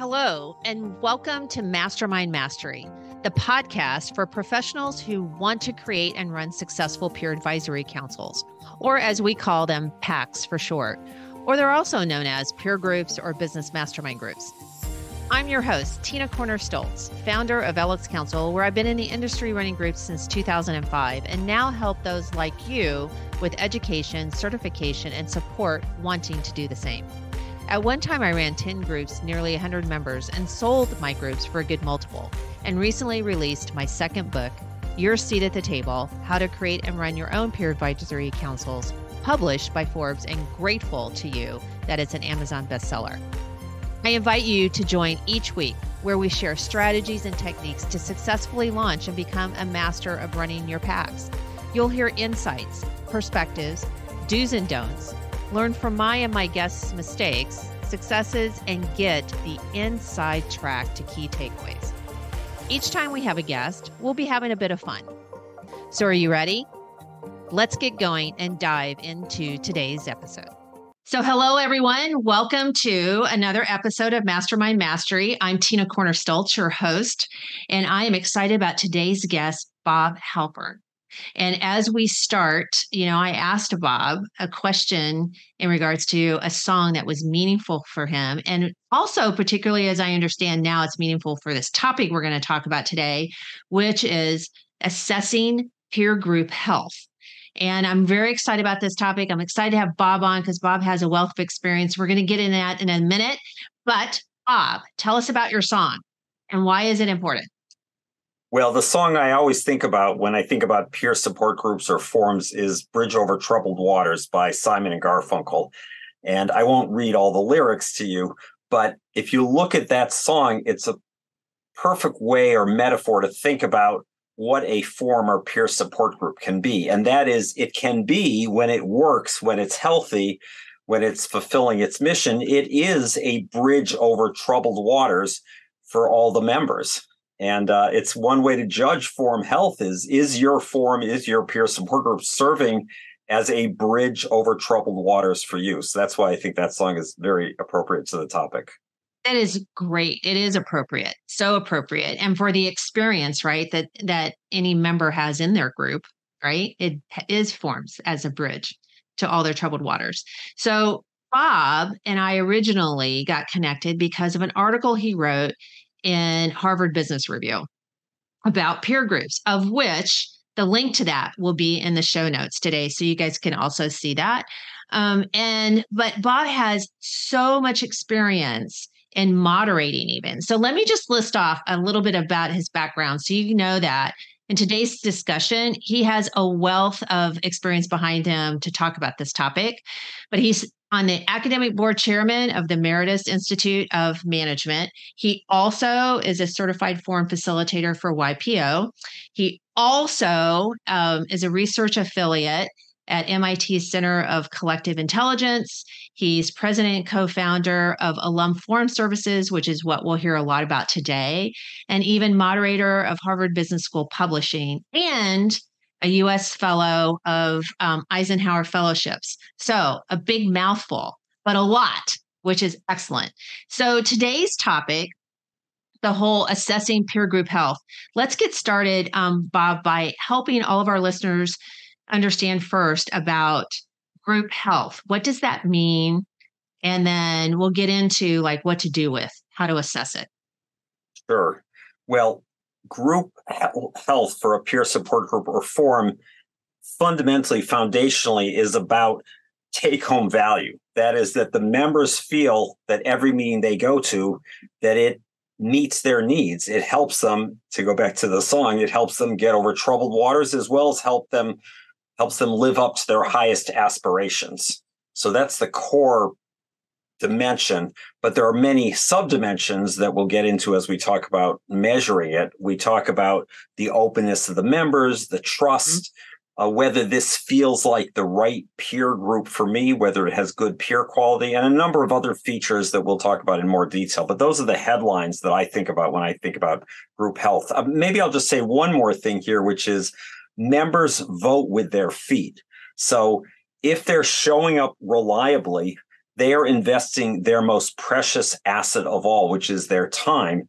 Hello, and welcome to Mastermind Mastery, the podcast for professionals who want to create and run successful peer advisory councils, or as we call them, PACs for short, or they're also known as peer groups or business mastermind groups. I'm your host, Tina Corner Stolz, founder of LX Council, where I've been in the industry running groups since 2005 and now help those like you with education, certification, and support wanting to do the same. At one time, I ran 10 groups, nearly 100 members, and sold my groups for a good multiple. And recently released my second book, Your Seat at the Table How to Create and Run Your Own Peer Advisory Councils, published by Forbes, and grateful to you that it's an Amazon bestseller. I invite you to join each week where we share strategies and techniques to successfully launch and become a master of running your PACs. You'll hear insights, perspectives, do's and don'ts learn from my and my guests' mistakes, successes, and get the inside track to key takeaways. Each time we have a guest, we'll be having a bit of fun. So, are you ready? Let's get going and dive into today's episode. So, hello, everyone. Welcome to another episode of Mastermind Mastery. I'm Tina Corner Stolz, your host, and I am excited about today's guest, Bob Halperin. And as we start, you know, I asked Bob a question in regards to a song that was meaningful for him. And also, particularly as I understand now, it's meaningful for this topic we're going to talk about today, which is assessing peer group health. And I'm very excited about this topic. I'm excited to have Bob on because Bob has a wealth of experience. We're going to get in that in a minute. But Bob, tell us about your song and why is it important? Well, the song I always think about when I think about peer support groups or forums is Bridge Over Troubled Waters by Simon and Garfunkel. And I won't read all the lyrics to you, but if you look at that song, it's a perfect way or metaphor to think about what a forum or peer support group can be. And that is, it can be when it works, when it's healthy, when it's fulfilling its mission, it is a bridge over troubled waters for all the members. And uh, it's one way to judge forum health is is your forum, is your peer support group serving as a bridge over troubled waters for you? So that's why I think that song is very appropriate to the topic. That is great. It is appropriate. So appropriate. And for the experience, right, that that any member has in their group, right? It is forms as a bridge to all their troubled waters. So Bob and I originally got connected because of an article he wrote in Harvard Business Review about peer groups, of which the link to that will be in the show notes today. So you guys can also see that. Um, and but Bob has so much experience in moderating, even. So let me just list off a little bit about his background so you know that in today's discussion, he has a wealth of experience behind him to talk about this topic. But he's on the academic board chairman of the Meritus Institute of Management. He also is a certified forum facilitator for YPO. He also um, is a research affiliate at MIT Center of Collective Intelligence. He's president and co founder of Alumni Forum Services, which is what we'll hear a lot about today, and even moderator of Harvard Business School Publishing and a U.S. Fellow of um, Eisenhower Fellowships. So a big mouthful, but a lot, which is excellent. So today's topic, the whole assessing peer group health. Let's get started, um, Bob, by helping all of our listeners understand first about group health. What does that mean? And then we'll get into like what to do with, how to assess it. Sure. Well, group health for a peer support group or forum fundamentally, foundationally, is about take home value. That is, that the members feel that every meeting they go to, that it meets their needs. It helps them, to go back to the song, it helps them get over troubled waters as well as help them helps them live up to their highest aspirations. So that's the core dimension, but there are many subdimensions that we'll get into as we talk about measuring it. We talk about the openness of the members, the trust, mm-hmm. uh, whether this feels like the right peer group for me, whether it has good peer quality, and a number of other features that we'll talk about in more detail. But those are the headlines that I think about when I think about group health. Uh, maybe I'll just say one more thing here, which is members vote with their feet. So if they're showing up reliably, they are investing their most precious asset of all, which is their time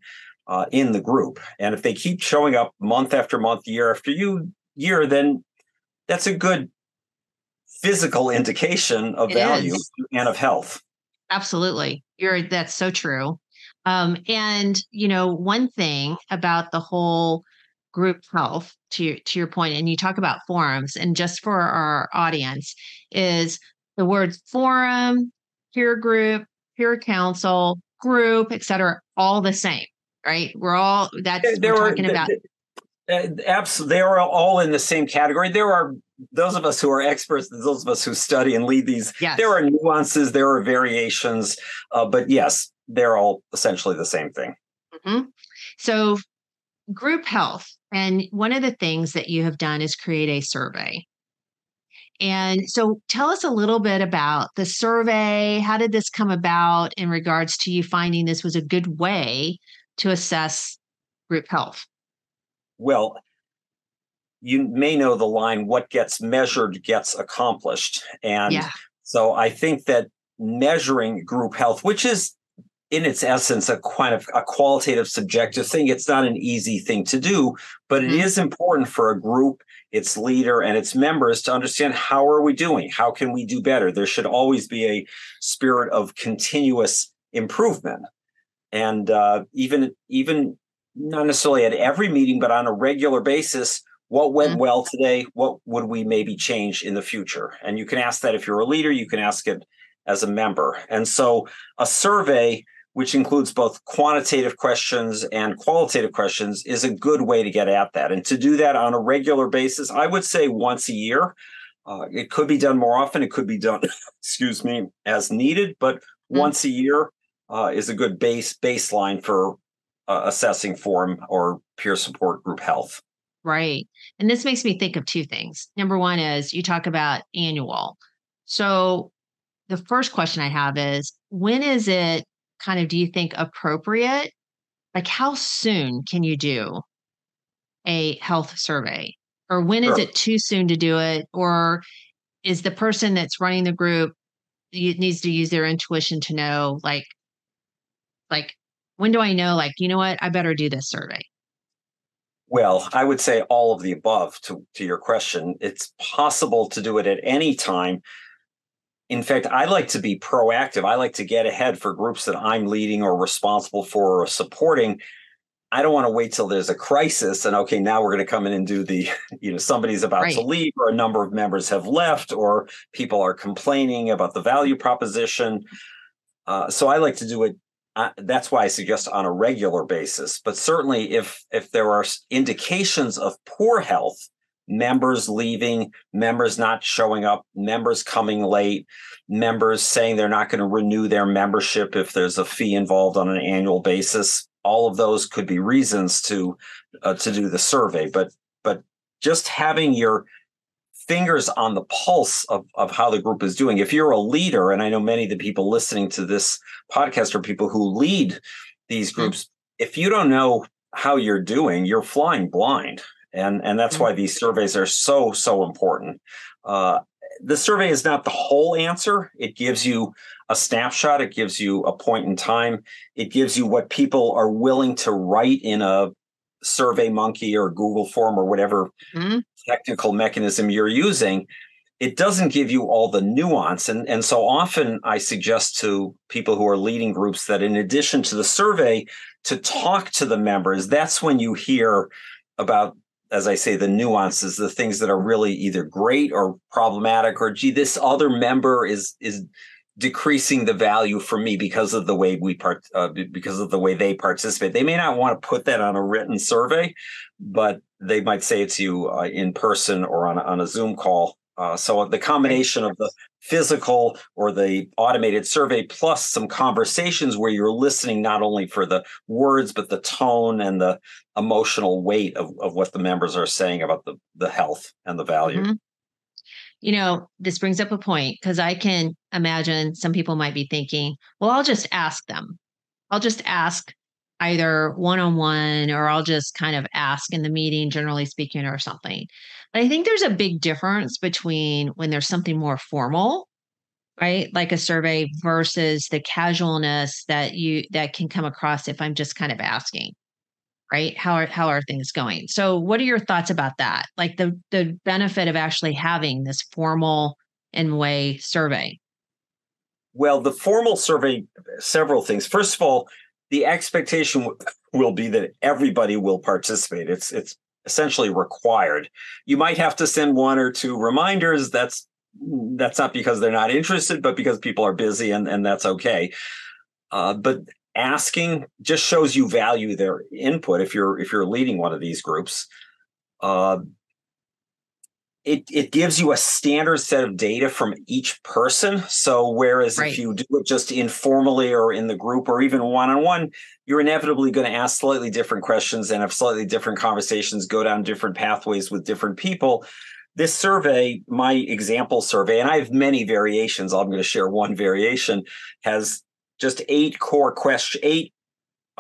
uh, in the group. And if they keep showing up month after month, year after you, year, then that's a good physical indication of It value is. and of health. Absolutely. You're that's so true. Um, and you know, one thing about the whole group health to to your point, and you talk about forums, and just for our audience, is the words forum, peer group, peer council, group, et cetera, all the same, right? We're all that's There we're are- talking about. Uh, absolutely, they are all in the same category. There are those of us who are experts, those of us who study and lead these. Yes. There are nuances, there are variations, uh, but yes, they're all essentially the same thing. Mhm. So, group health. And one of the things that you have done is create a survey. And so, tell us a little bit about the survey. How did this come about in regards to you finding this was a good way to assess group health? Well, you may know the line what gets measured gets accomplished. And yeah. so I think that measuring group health, which is in its essence a kind of a qualitative subjective thing, it's not an easy thing to do, but it Mhm. is important for a group, its leader, and its members to understand how are we doing? How can we do better? There should always be a spirit of continuous improvement. And uh, even even not necessarily at every meeting, but on a regular basis, what went Mhm. well today? What would we maybe change in the future? And you can ask that if you're a leader, you can ask it as a member. And so a survey, which includes both quantitative questions and qualitative questions, is a good way to get at that. And to do that on a regular basis, I would say once a year. Uh, it could be done more often. It could be done, excuse me, as needed, but once a year uh, is a good base baseline for uh, assessing forum or peer support group health. Right. And this makes me think of two things. Number one is you talk about annual. So the first question I have is when is it kind of, do you think appropriate? Like how soon can you do a health survey? Or when is Sure. it too soon to do it? Or is the person that's running the group needs to use their intuition to know like, like, when do I know, like, you know what, I better do this survey? Well, I would say all of the above to, to your question. It's possible to do it at any time. In fact, I like to be proactive. I like to get ahead for groups that I'm leading or responsible for or supporting. I don't want to wait till there's a crisis and okay, now we're going to come in and do the, you know, somebody's about to leave or a number of members have left or people are complaining about the value proposition. Uh, so I like to do it. Uh, that's why I suggest on a regular basis. But certainly, if if there are indications of poor health, members leaving, members not showing up, members coming late, members saying they're not going to renew their membership if there's a fee involved on an annual basis, all of those could be reasons to uh, to do the survey. But but just having your fingers on the pulse of, of how the group is doing. If you're a leader, and I know many of the people listening to this podcast are people who lead these groups, if you don't know how you're doing, you're flying blind. And, and that's Mhm. why these surveys are so, so important. Uh, the survey is not the whole answer. It gives you a snapshot, it gives you a point in time, it gives you what people are willing to write in a survey monkey or google form or whatever Mhm. technical mechanism you're using it doesn't give you all the nuance and and so often i suggest to people who are leading groups that in addition to the survey to talk to the members that's when you hear about as i say the nuances the things that are really either great or problematic or gee this other member is is decreasing the value for me because of the way we part uh, because of the way they participate. They may not want to put that on a written survey but they might say it to you uh, in person or on a, on a zoom call. Uh, so the combination of the physical or the automated survey plus some conversations where you're listening not only for the words but the tone and the emotional weight of, of what the members are saying about the, the health and the value Mhm. You know, this brings up a point because I can imagine some people might be thinking, well, I'll just ask them. I'll just ask either one on one or I'll just kind of ask in the meeting, generally speaking, or something. I think there's a big difference between when there's something more formal right? Like a survey versus the casualness that you that can come across if I'm just kind of asking, right? How are how are things going? So what are your thoughts about that? Like the the benefit of actually having this formal in way survey? Well, the formal survey, several things. First of all, the expectation will be that everybody will participate. It's it's essentially required. You might have to send one or two reminders. That's that's not because they're not interested, but because people are busy, and and that's okay. Uh, but asking just shows you value their input if you're if you're leading one of these groups. Uh, it it gives you a standard set of data from each person. So whereas right. if you do it just informally or in the group or even one on one, you're inevitably going to ask slightly different questions and have slightly different conversations, go down different pathways with different people. This survey, my example survey, and I have many variations. I'm going to share one variation, has just eight core questions, eight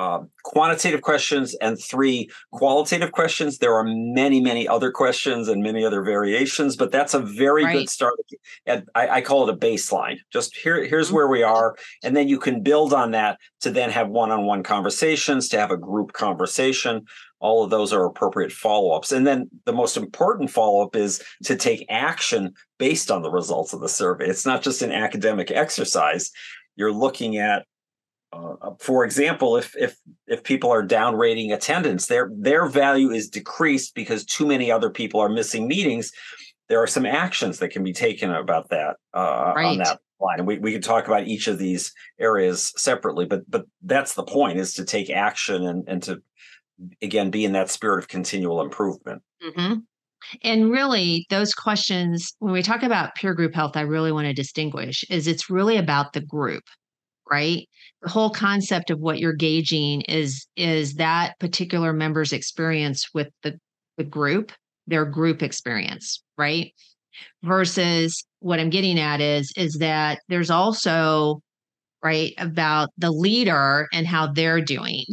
uh, quantitative questions and three qualitative questions. There are many, many other questions and many other variations, but that's a very right. good start. I, I, call it a baseline. Just here, here's mm-hmm. where we are, and then you can build on that to then have one-on-one conversations, to have a group conversation. All of those are appropriate follow-ups, and then the most important follow-up is to take action based on the results of the survey. It's not just an academic exercise. You're looking at uh, uh, for example, if if if people are down rating attendance, their their value is decreased because too many other people are missing meetings. There are some actions that can be taken about that uh, right. on that line, and we we can talk about each of these areas separately. But but that's the point: is to take action and and to again be in that spirit of continual improvement. Mm-hmm. And really, those questions, when we talk about peer group health, I really want to distinguish is it's really about the group right? The whole concept of what you're gauging is is that particular member's experience with the the group their group experience right? Versus what i'm getting at is is that there's also right about the leader and how they're doing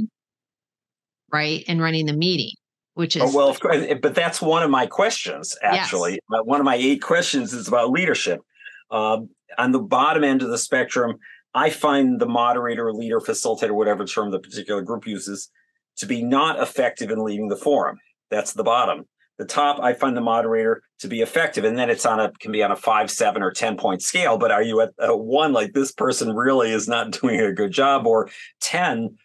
right and running the meeting which oh, is oh, well of course but that's one of my questions actually. Yes. one of my eight questions is about leadership. Um, on the bottom end of the spectrum I find the moderator, leader, facilitator, whatever term the particular group uses, to be not effective in leading the forum. That's the bottom. The top, I find the moderator to be effective, and then it's on a can be on a five, seven, or ten point scale. But are you at a one like this person really is not doing a good job, or ten?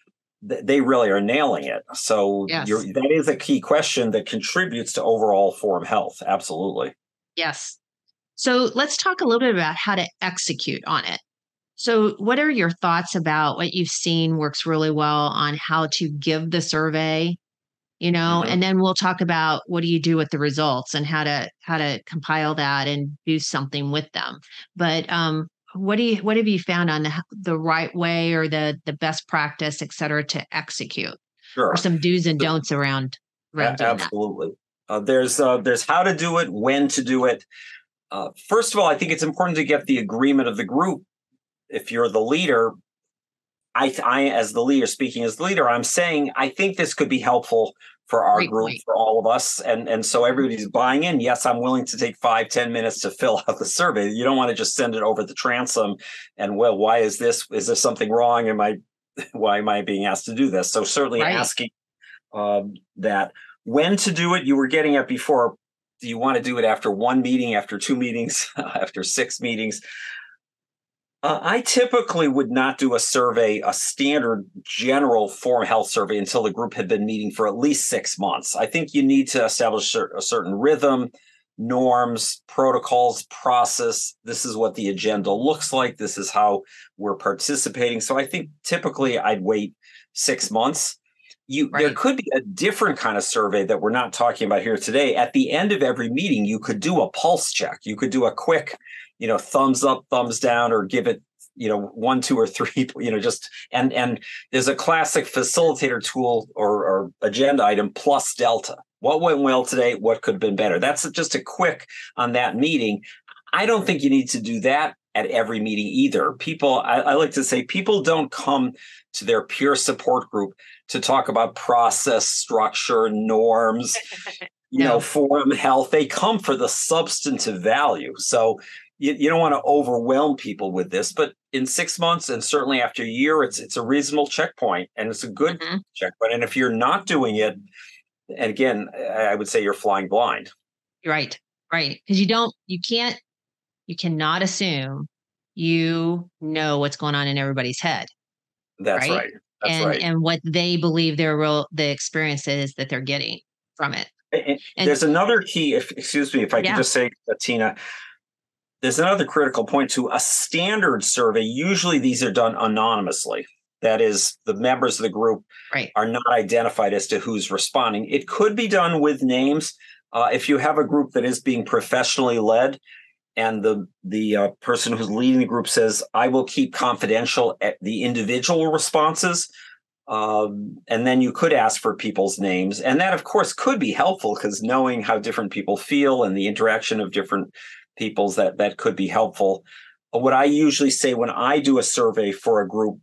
They really are nailing it. So yes. that is a key question that contributes to overall forum health. Absolutely. Yes. So let's talk a little bit about how to execute on it. So, what are your thoughts about what you've seen works really well on how to give the survey? You know, mm-hmm. and then we'll talk about what do you do with the results and how to how to compile that and do something with them. But um, what do you what have you found on the, the right way or the the best practice, et cetera, to execute? Sure. Or some do's and don'ts around. around absolutely. Uh, there's uh, there's how to do it, when to do it. Uh, first of all, I think it's important to get the agreement of the group if you're the leader, I, I as the leader, speaking as the leader, I'm saying I think this could be helpful for our Great group, point. for all of us, and and so everybody's buying in. Yes, I'm willing to take five, ten minutes to fill out the survey. You don't want to just send it over the transom, and well, why is this? Is there something wrong? Am I? Why am I being asked to do this? So certainly right. asking um, that when to do it. You were getting at before. Do you want to do it after one meeting, after two meetings, after six meetings? Uh, I typically would not do a survey, a standard general forum health survey, until the group had been meeting for at least six months. I think you need to establish a certain rhythm, norms, protocols, process. This is what the agenda looks like. This is how we're participating. So I think typically I'd wait six months. You, right. there could be a different kind of survey that we're not talking about here today. At the end of every meeting, you could do a pulse check. You could do a quick you know thumbs up thumbs down or give it you know one two or three you know just and and there's a classic facilitator tool or, or agenda item plus delta. What went well today? What could have been better? That's just a quick on that meeting. I don't think you need to do that at every meeting either. People I, I like to say people don't come to their peer support group to talk about process structure norms you know forum health. They come for the substantive value. So you, you don't want to overwhelm people with this, but in six months and certainly after a year, it's it's a reasonable checkpoint and it's a good mm-hmm. checkpoint. And if you're not doing it, and again, I would say you're flying blind. Right, right, because you don't, you can't, you cannot assume you know what's going on in everybody's head. That's right. right. That's and right. and what they believe their real the experience is that they're getting from it. And, and there's another key. If excuse me, if I yeah. could just say, Tina, there's another critical point to a standard survey. Usually these are done anonymously. That is, the members of the group right. are not identified as to who's responding. It could be done with names. Uh, if you have a group that is being professionally led, and the the uh, person who's leading the group says, "I will keep confidential at the individual responses," um, and then you could ask for people's names, and that, of course, could be helpful because knowing how different people feel and the interaction of different people's that that could be helpful. What I usually say when I do a survey for a group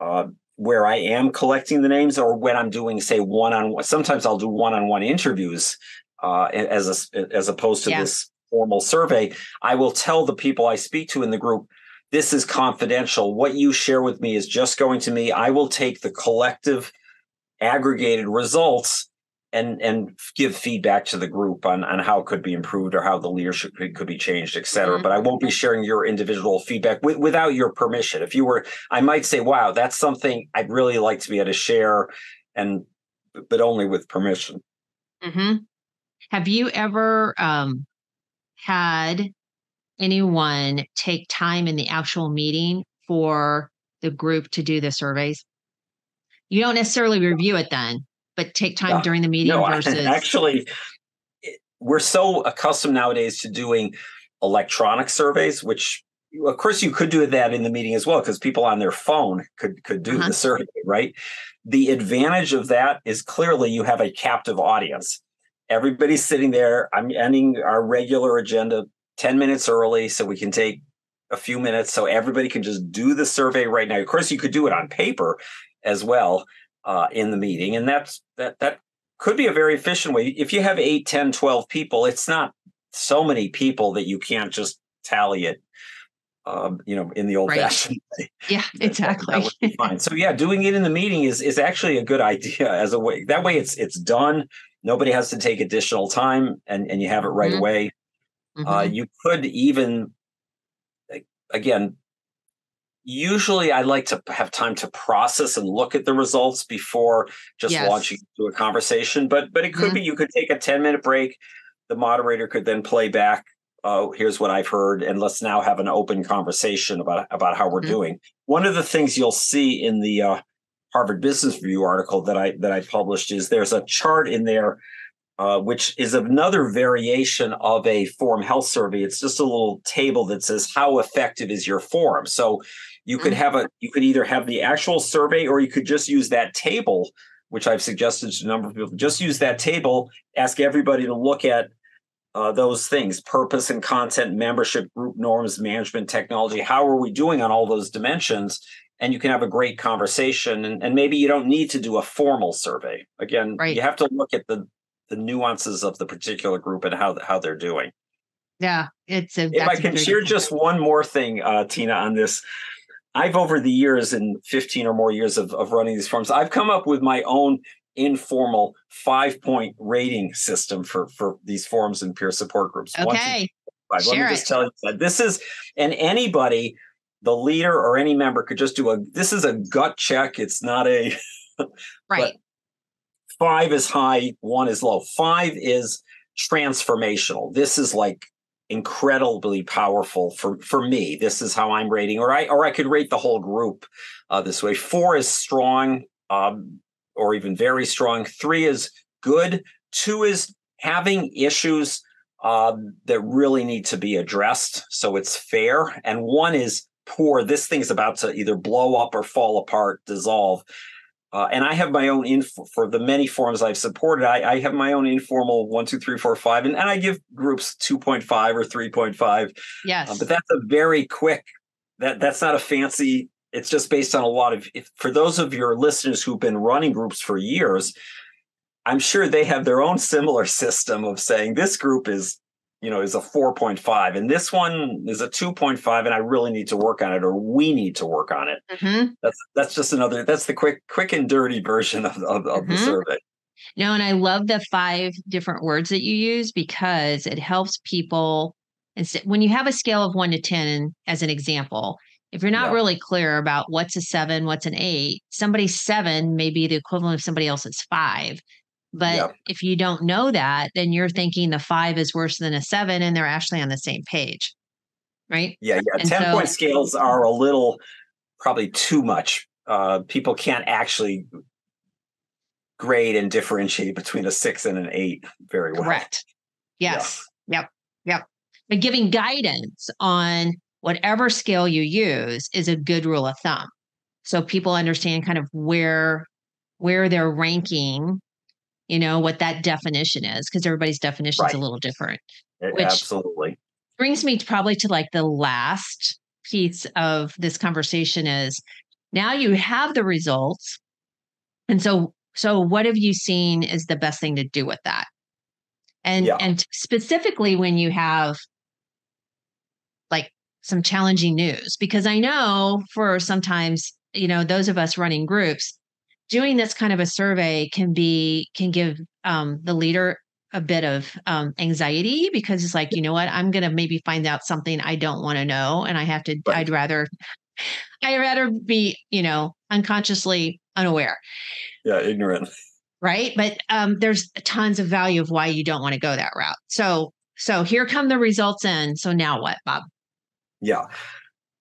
uh, where I am collecting the names, or when I'm doing, say, one on one, sometimes I'll do one on one interviews uh, as a, as opposed to yeah. this formal survey. I will tell the people I speak to in the group. This is confidential. What you share with me is just going to me. I will take the collective aggregated results and and give feedback to the group on on how it could be improved or how the leadership could, could be changed et cetera. Mm-hmm. but i won't be sharing your individual feedback with, without your permission. If you were i might say wow that's something i'd really like to be able to share and but only with permission. Mm-hmm. have you ever um, had anyone take time in the actual meeting for the group to do the surveys? You don't necessarily review it then but take time no, during the meeting no, versus actually we're so accustomed nowadays to doing electronic surveys which of course you could do that in the meeting as well because people on their phone could could do uh-huh. the survey right? The advantage of that is clearly you have a captive audience. Everybody's sitting there i'm ending our regular agenda 10 minutes early so we can take a few minutes so everybody can just do the survey right now. Of course you could do it on paper as well uh, in the meeting and that's that that could be a very efficient way. If you have 8 10 12 people it's not so many people that you can't just tally it um, you know in the old fashioned way. Yeah exactly. fine. So yeah doing it in the meeting is is actually a good idea as a way that way it's it's done. Nobody has to take additional time and and you have it right mm-hmm. away. Uh, mm-hmm. uh, you could even again usually I like to have time to process and look at the results before just yes. launching into a conversation. But but it could mm-hmm. be you could take a 10 minute break. The moderator could then play back, oh, here's what I've heard, and let's now have an open conversation about, about how we're mm-hmm. doing. One of the things you'll see in the uh, Harvard Business Review article that I that I published is there's a chart in there uh, which is another variation of a forum health survey. It's just a little table that says how effective is your forum. So you could mm-hmm. have a you could either have the actual survey or you could just use that table which i've suggested to a number of people. Just use that table ask everybody to look at uh, those things purpose and content membership group norms management technology. How are we doing on all those dimensions? And you can have a great conversation. And, and maybe you don't need to do a formal survey. Again right. you have to look at the the nuances of the particular group and how how they're doing. Yeah it's a, if i can share just one more thing uh, tina on this I've over the years in 15 or more years of, of running these forums, I've come up with my own informal five point rating system for for these forums and peer support groups. Okay. One, two, five. Let me just it. tell you that this is and anybody, the leader or any member could just do a this is a gut check. It's not a right. Five is high, one is low. Five is transformational. This is like incredibly powerful for for me. This is how I'm rating, or I or I could rate the whole group uh, this way. Four is strong, um, or even very strong. Three is good. Two is having issues uh, that really need to be addressed, so it's fair. And one is poor. This thing's about to either blow up or fall apart, dissolve. Uh, and I have my own info for the many forums I've supported. I, I, have my own informal one, two, three, four, five, and, and I give groups 2.5 or 3.5. Yes. Uh, but that's a very quick, that that's not a fancy, it's just based on a lot of, if, for those of your listeners who've been running groups for years, I'm sure they have their own similar system of saying this group is you know is a 4.5 and this one is a 2.5 and i really need to work on it or we need to work on it mm-hmm. that's that's just another that's the quick quick and dirty version of, of, of mm-hmm. the survey no and i love the five different words that you use because it helps people and when you have a scale of 1 to 10 as an example if you're not yeah. really clear about what's a seven, what's an eight, somebody's seven may be the equivalent of somebody else's five. But yep. if you don't know that, then you're thinking the five is worse than a seven and they're actually on the same page. Right. Yeah. Yeah. And 10 so, point scales are a little probably too much. Uh, people can't actually grade and differentiate between a six and an eight very well. Correct. Yes. Yeah. Yep. Yep. But giving guidance on whatever scale you use is a good rule of thumb. So people understand kind of where where they're ranking you know what that definition is because everybody's definition is right. a little different it, which absolutely brings me to probably to like the last piece of this conversation is now you have the results and so so what have you seen is the best thing to do with that and yeah. and specifically when you have like some challenging news because i know for sometimes you know those of us running groups doing this kind of a survey can be can give um, the leader a bit of um, anxiety because it's like you know what? I'm going to maybe find out something i don't want to know and i have to right. i'd rather i'd rather be you know unconsciously unaware. Yeah ignorant. Right? But um, there's tons of value of why you don't want to go that route. So so here come the results in. So now what bob? Yeah.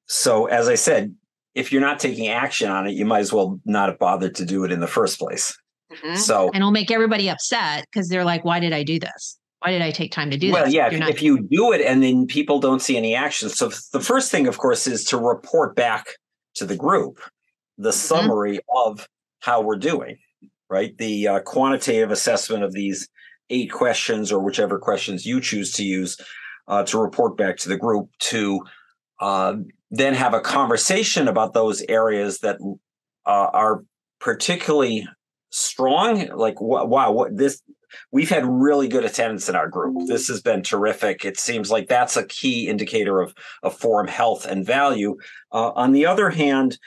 So as i said if you're not taking action on it, you might as well not have bothered to do it in the first place. Mm-hmm. So, and it'll make everybody upset because they're like, why did I do this? Why did I take time to do well, this? Well, yeah, if, not- if you do it and then people don't see any action. So, the first thing, of course, is to report back to the group the mm-hmm. summary of how we're doing, right? The uh, quantitative assessment of these eight questions or whichever questions you choose to use uh, to report back to the group to uh, then have a conversation about those areas that uh, are particularly strong like wow what this we've had really good attendance in our group. This has been terrific. It seems like that's a key indicator of of forum health and value. Uh, on the other hand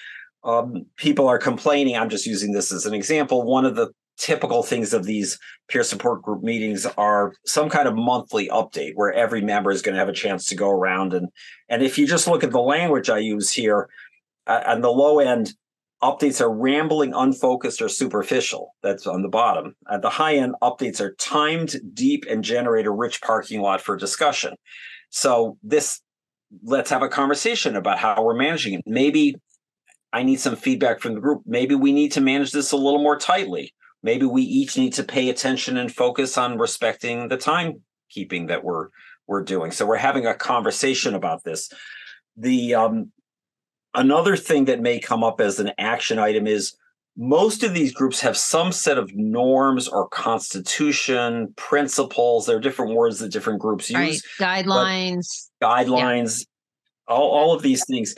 um, people are complaining i'm just using this as an example one of the typical things of these peer support group meetings are some kind of monthly update where every member is going to have a chance to go around and and if you just look at the language i use here uh, on the low end updates are rambling unfocused or superficial. That's on the bottom. At the high end updates are timed deep and generate a rich parking lot for discussion. So this let's have a conversation about how we're managing it. Maybe I need some feedback from the group. Maybe we need to manage this a little more tightly maybe we each need to pay attention and focus on respecting the timekeeping that we're we're doing. So we're having a conversation about this. The um, another thing that may come up as an action item is most of these groups have some set of norms or constitution principles. There are different words that different groups use. Right. Guidelines. Guidelines. Yeah. All, all of these things.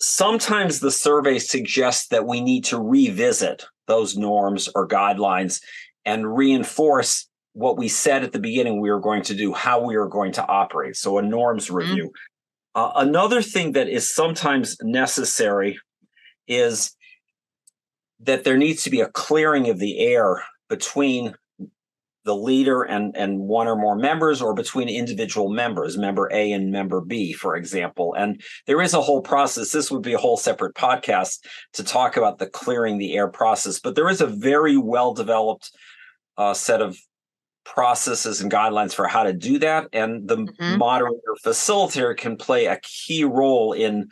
Sometimes the survey suggests that we need to revisit those norms or guidelines and reinforce what we said at the beginning we were going to do, how we are going to operate. So, a norms mm-hmm. review. Mm-hmm. Uh, another thing that is sometimes necessary is that there needs to be a clearing of the air between the leader and and one or more members or between individual members member a and member b for example and there is a whole process this would be a whole separate podcast to talk about the clearing the air process but there is a very well developed uh, set of processes and guidelines for how to do that and the mm-hmm. moderator facilitator can play a key role in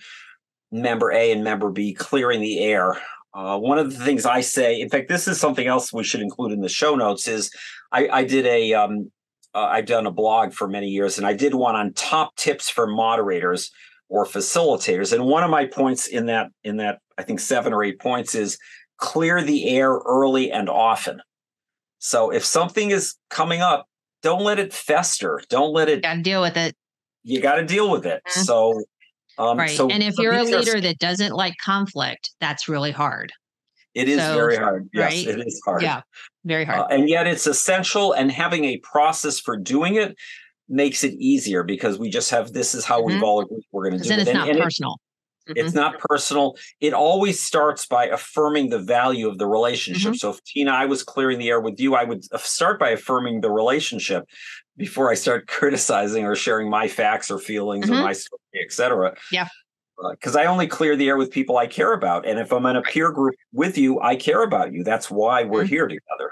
member a and member b clearing the air uh, one of the things I say, in fact, this is something else we should include in the show notes. Is I, I did a um, uh, I've done a blog for many years, and I did one on top tips for moderators or facilitators. And one of my points in that in that I think seven or eight points is clear the air early and often. So if something is coming up, don't let it fester. Don't let it. Got to deal with it. You got to deal with it. Mm-hmm. So um, right. So, and if you're a leader that doesn't like conflict, that's really hard. It is so, very hard. Yes, right? it is hard. Yeah, very hard. Uh, and yet it's essential. And having a process for doing it makes it easier because we just have this is how mm-hmm. we've all agreed we're going to do then it. It's not and personal. It, mm-hmm. It's not personal. It always starts by affirming the value of the relationship. Mm-hmm. So if Tina, I was clearing the air with you, I would start by affirming the relationship before I start criticizing or sharing my facts or feelings or mm-hmm. my story, etc. Yeah because uh, I only clear the air with people I care about. And if I'm in a peer group with you, I care about you. That's why we're mm-hmm. here together.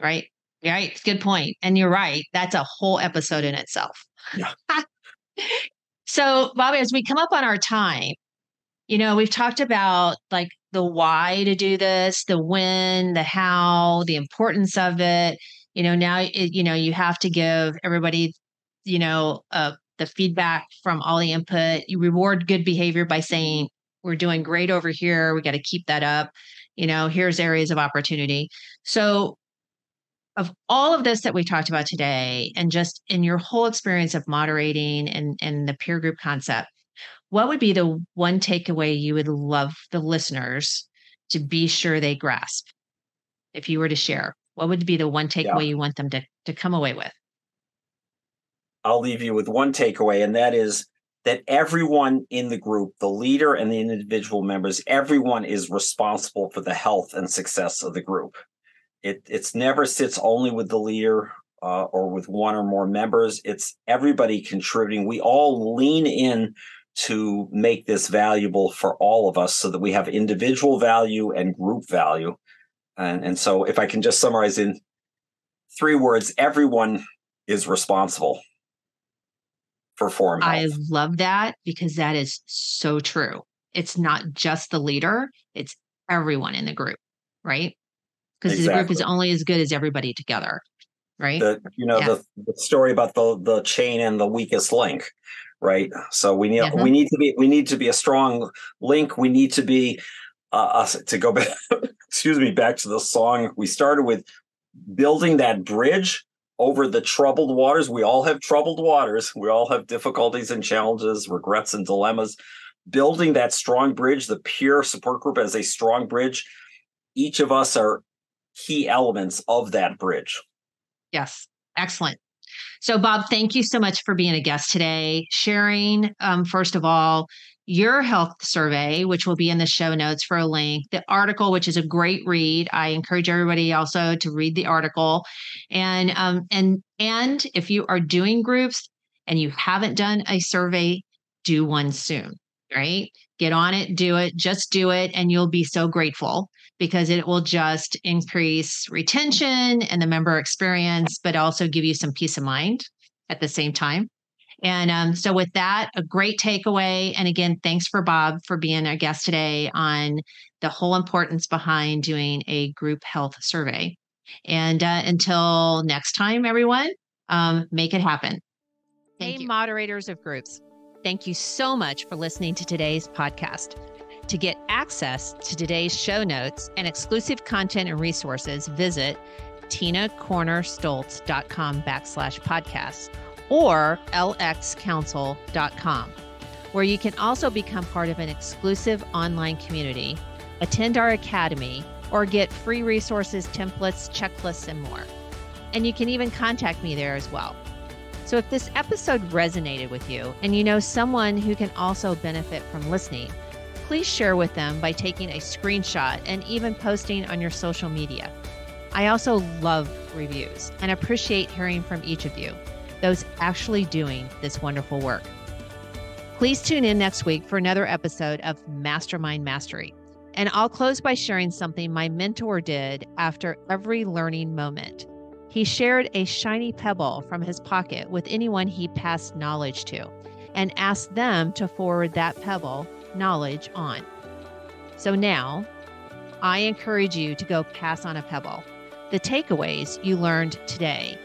Right. Right. Good point. And you're right. That's a whole episode in itself. Yeah. so, Bobby, as we come up on our time, you know, we've talked about like the why to do this, the when, the how, the importance of it. You know, now, it, you know, you have to give everybody, you know, a the feedback from all the input. You reward good behavior by saying, we're doing great over here. We got to keep that up. You know, here's areas of opportunity. So, of all of this that we talked about today, and just in your whole experience of moderating and, and the peer group concept, what would be the one takeaway you would love the listeners to be sure they grasp? If you were to share, what would be the one takeaway yeah. you want them to, to come away with? I'll leave you with one takeaway, and that is that everyone in the group, the leader and the individual members, everyone is responsible for the health and success of the group. It it's never sits only with the leader uh, or with one or more members. It's everybody contributing. We all lean in to make this valuable for all of us, so that we have individual value and group value. And and so, if I can just summarize in three words, everyone is responsible for forum health. I love that because that is so true. It's not just the leader, it's everyone in the group, right? Because exactly. the group is only as good as everybody together, right? The, you know, yeah. the, the story about the the chain and the weakest link, right? So we need we need to be we need to be a strong link. We need to be uh, to go back. Excuse me, back to the song we started with, building that bridge over the troubled waters. We all have troubled waters. We all have difficulties and challenges, regrets and dilemmas. Building that strong bridge, the peer support group as a strong bridge, each of us are key elements of that bridge. Yes, excellent. So, Bob, thank you so much for being a guest today, sharing, um, first of all, your health survey, which will be in the show notes for a link, the article, which is a great read. I encourage everybody also to read the article. And um, and and if you are doing groups and you haven't done a survey, do one soon, right? Get on it, do it, just do it, and you'll be so grateful because it will just increase retention and the member experience, but also give you some peace of mind at the same time. And um, so, with that, a great takeaway. And again, thanks for Bob for being our guest today on the whole importance behind doing a group health survey. And uh, until next time, everyone, um, make it happen. Thank hey, you. moderators of groups, thank you so much for listening to today's podcast. To get access to today's show notes and exclusive content and resources, visit tinacornerstolz.com backslash podcasts or lxcouncil.com, where you can also become part of an exclusive online community, attend our academy, or get free resources, templates, checklists, and more. And you can even contact me there as well. So if this episode resonated with you and you know someone who can also benefit from listening, please share with them by taking a screenshot and even posting on your social media. I also love reviews and appreciate hearing from each of you those actually doing this wonderful work. Please tune in next week for another episode of Mastermind Mastery. And I'll close by sharing something my mentor did after every learning moment. He shared a shiny pebble from his pocket with anyone he passed knowledge to and asked them to forward that pebble knowledge on. So now, I encourage you to go pass on a pebble. The takeaways you learned today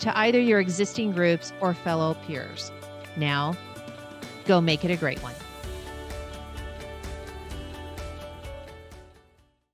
to either your existing groups or fellow peers. Now, go make it a great one.